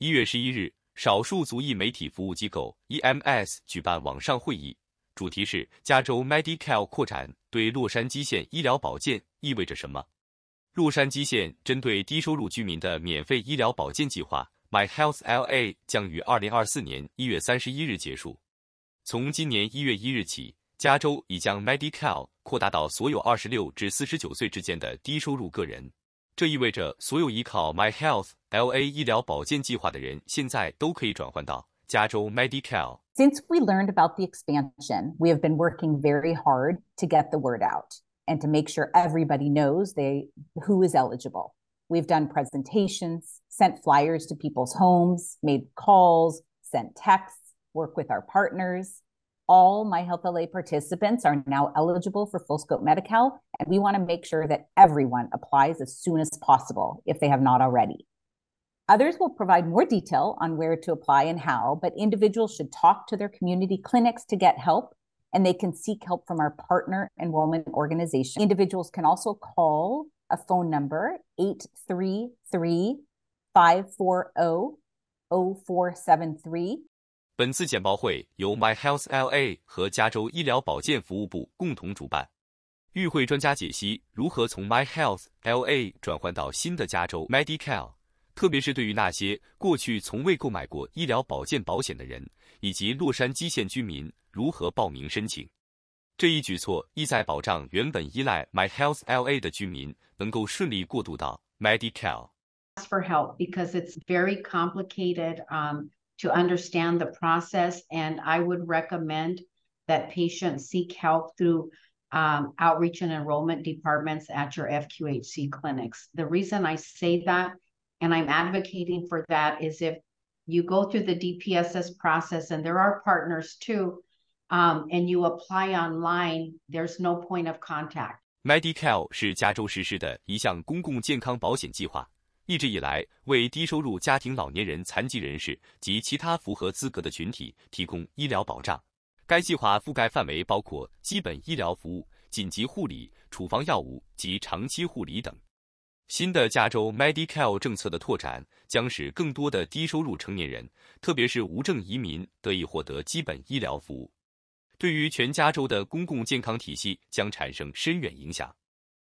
一月十一日，少数族裔媒体服务机构 EMS 举办网上会议，主题是加州 Medi-Cal 扩展对洛杉矶县医疗保健意味着什么。洛杉矶县针对低收入居民的免费医疗保健计划 My Health LA 将于二零二四年一月三十一日结束。从今年一月一日起，加州已将 Medi-Cal 扩大到所有二十六至四十九岁之间的低收入个人。这意味着所有依靠 My Health LA 医疗保健计划的人，现在都可以转换到加州 Medi-Cal。Since we learned about the expansion, we have been working very hard to get the word out and to make sure everybody knows they who is eligible. We've done presentations, sent flyers to people's homes, made calls, sent texts, work with our partners all My Health LA participants are now eligible for full scope Medi-Cal, and we want to make sure that everyone applies as soon as possible if they have not already. Others will provide more detail on where to apply and how, but individuals should talk to their community clinics to get help, and they can seek help from our partner enrollment organization. Individuals can also call a phone number 833 540 0473本次简报会由 My Health LA 和加州医疗保健服务部共同主办。与会专家解析如何从 My Health LA 转换到新的加州 Medi-Cal，特别是对于那些过去从未购买过医疗保健保险的人，以及洛杉矶县居民如何报名申请。这一举措意在保障原本依赖 My Health LA 的居民能够顺利过渡到 Medi-Cal。For help because it's very complicated. to understand the process. And I would recommend that patients seek help through um, outreach and enrollment departments at your FQHC clinics. The reason I say that and I'm advocating for that is if you go through the DPSS process, and there are partners too, um, and you apply online, there's no point of contact. Medi-Cal 是加州实施的一项公共健康保险计划。 一直以来，为低收入家庭、老年人、残疾人士及其他符合资格的群体提供医疗保障。该计划覆盖范围包括基本医疗服务、紧急护理、处方药物及长期护理等。新的加州 Medi-Cal 政策的拓展，将使更多的低收入成年人，特别是无证移民，得以获得基本医疗服务，对于全加州的公共健康体系将产生深远影响。